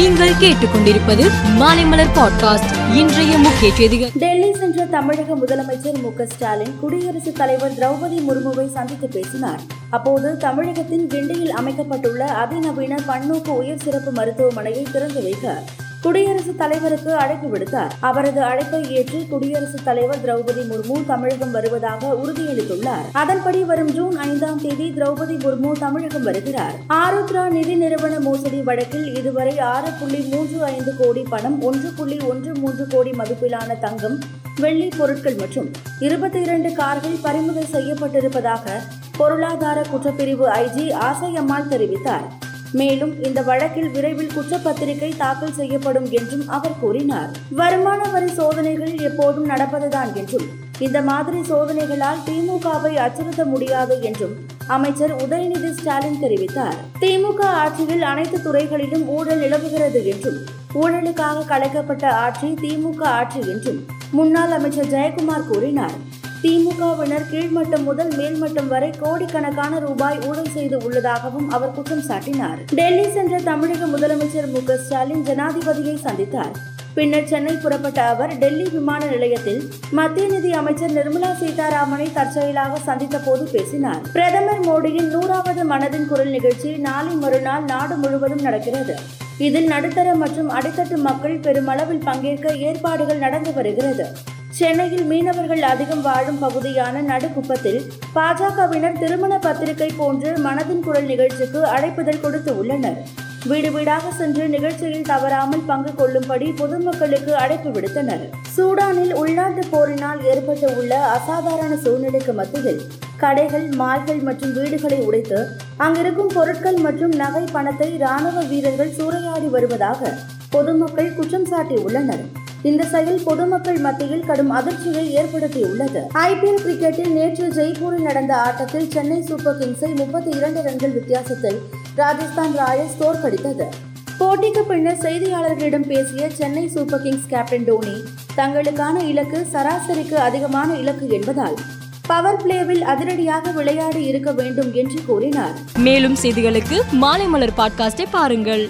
நீங்கள் கேட்டுக்கொண்டிருப்பது மாலைமலர் பாட்காஸ்ட். இன்றைய முக்கிய செய்திகள். டெல்லி சென்ற தமிழக முதலமைச்சர் மு ஸ்டாலின் குடியரசுத் தலைவர் திரௌபதி முர்முவை சந்தித்து பேசினார். அப்போது தமிழகத்தின் கிண்டியில் அமைக்கப்பட்டுள்ள அதிநவீன பன்னோக்கு உயர் சிறப்பு மருத்துவமனையை திறந்து வைக்க குடியரசுத் தலைவருக்கு அழைப்பு விடுத்தார். அவரது அழைப்பை ஏற்று குடியரசுத் தலைவர் திரௌபதி முர்மு தமிழகம் வருவதாக உறுதியளித்துள்ளார். அதன்படி வரும் ஜூன் ஐந்தாம் தேதி திரௌபதி முர்மு தமிழகம் வருகிறார். ஆருத்ரா நிதி நிறுவன மோசடி வழக்கில் இதுவரை ஆறு புள்ளி மூன்று ஐந்து கோடி பணம் ஒன்று புள்ளி ஒன்று மூன்று கோடி மதிப்பிலான தங்கம் வெள்ளி பொருட்கள் மற்றும் இருபத்தி இரண்டு கார்கள் பறிமுதல் செய்யப்பட்டிருப்பதாக பொருளாதார குற்றப்பிரிவு ஐஜி ஆசையம்மாள் தெரிவித்தார். மேலும் இந்த வழக்கில் விரைவில் குற்றப்பத்திரிகை தாக்கல் செய்யப்படும் என்றும் அவர் கூறினார். வருமான வரி சோதனைகள் எப்போதும் நடப்பதுதான் என்றும் இந்த மாதிரி சோதனைகளால் திமுகவை அச்சுறுத்த முடியாது என்றும் அமைச்சர் உதயநிதி ஸ்டாலின் தெரிவித்தார். திமுக ஆட்சியில் அனைத்து துறைகளிலும் ஊழல் நிலவுகிறது என்றும் ஊழலுக்காக கலைக்கப்பட்ட ஆட்சி திமுக ஆட்சி என்றும் முன்னாள் அமைச்சர் ஜெயக்குமார் கூறினார். திமுகவினர் கீழ்மட்டம் முதல் மேல்மட்டம் வரை கோடிக்கணக்கான ரூபாய் ஊழல் செய்து உள்ளதாகவும் அவர் குற்றம் சாட்டினார். டெல்லி சென்ற தமிழக முதலமைச்சர் மு ஸ்டாலின் ஜனாதிபதியை சந்தித்தார். பின்னர் சென்னை புறப்பட்ட அவர் டெல்லி விமான நிலையத்தில் மத்திய நிதி அமைச்சர் நிர்மலா சீதாராமனை தற்செயலாக சந்தித்த போது பேசினார். பிரதமர் மோடியின் நூறாவது மனதின் குரல் நிகழ்ச்சி நாளை மறுநாள் நாடு முழுவதும் நடக்கிறது. இதில் நடுத்தர மற்றும் அடித்தட்டு மக்கள் பெருமளவில் பங்கேற்க ஏற்பாடுகள் நடந்து வருகிறது. சென்னையில் மீனவர்கள் அதிகம் வாழும் பகுதியான நடுக்குப்பத்தில் பாஜகவினர் திருமண பத்திரிகை போன்று மனதின் குரல் நிகழ்ச்சிக்கு அழைப்புதல் கொடுத்து உள்ளனர். வீடு வீடாக சென்று நிகழ்ச்சியில் தவறாமல் பங்கு கொள்ளும்படி பொதுமக்களுக்கு அழைப்பு விடுத்தனர். சூடானில் உள்நாட்டு போரினால் ஏற்பட்டு உள்ள அசாதாரண சூழ்நிலைக்கு மத்தியில் கடைகள் மால்கள் மற்றும் வீடுகளை உடைத்து அங்கிருக்கும் பொருட்கள் மற்றும் நகை பணத்தை ராணுவ வீரர்கள் சூறையாடி வருவதாக பொதுமக்கள் குற்றம் சாட்டியுள்ளனர். இந்த செயல் பொதுமக்கள் மத்தியில் கடும் அதிர்ச்சியை ஏற்படுத்தியுள்ளது. ஐபிஎல் கிரிக்கெட்டில் நேற்று ஜெய்ப்பூரில் நடந்த ஆட்டத்தில் சென்னை சூப்பர் கிங்ஸை முப்பத்தி இரண்டு ரன்கள் வித்தியாசத்தில் ராஜஸ்தான் ராயல்ஸ் தோற்கடித்தது. போட்டிக்கு பின்னர் செய்தியாளர்களிடம் பேசிய Chennai super kings captain Dhoni தங்களுக்கான இலக்கு சராசரிக்கு அதிகமான இலக்கு என்பதால் பவர் பிளேவில் அதிரடியாக விளையாடி இருக்க வேண்டும் என்று கூறினார். மேலும் செய்திகளுக்கு மாலைமலர் பாட்காஸ்டை பாருங்கள்.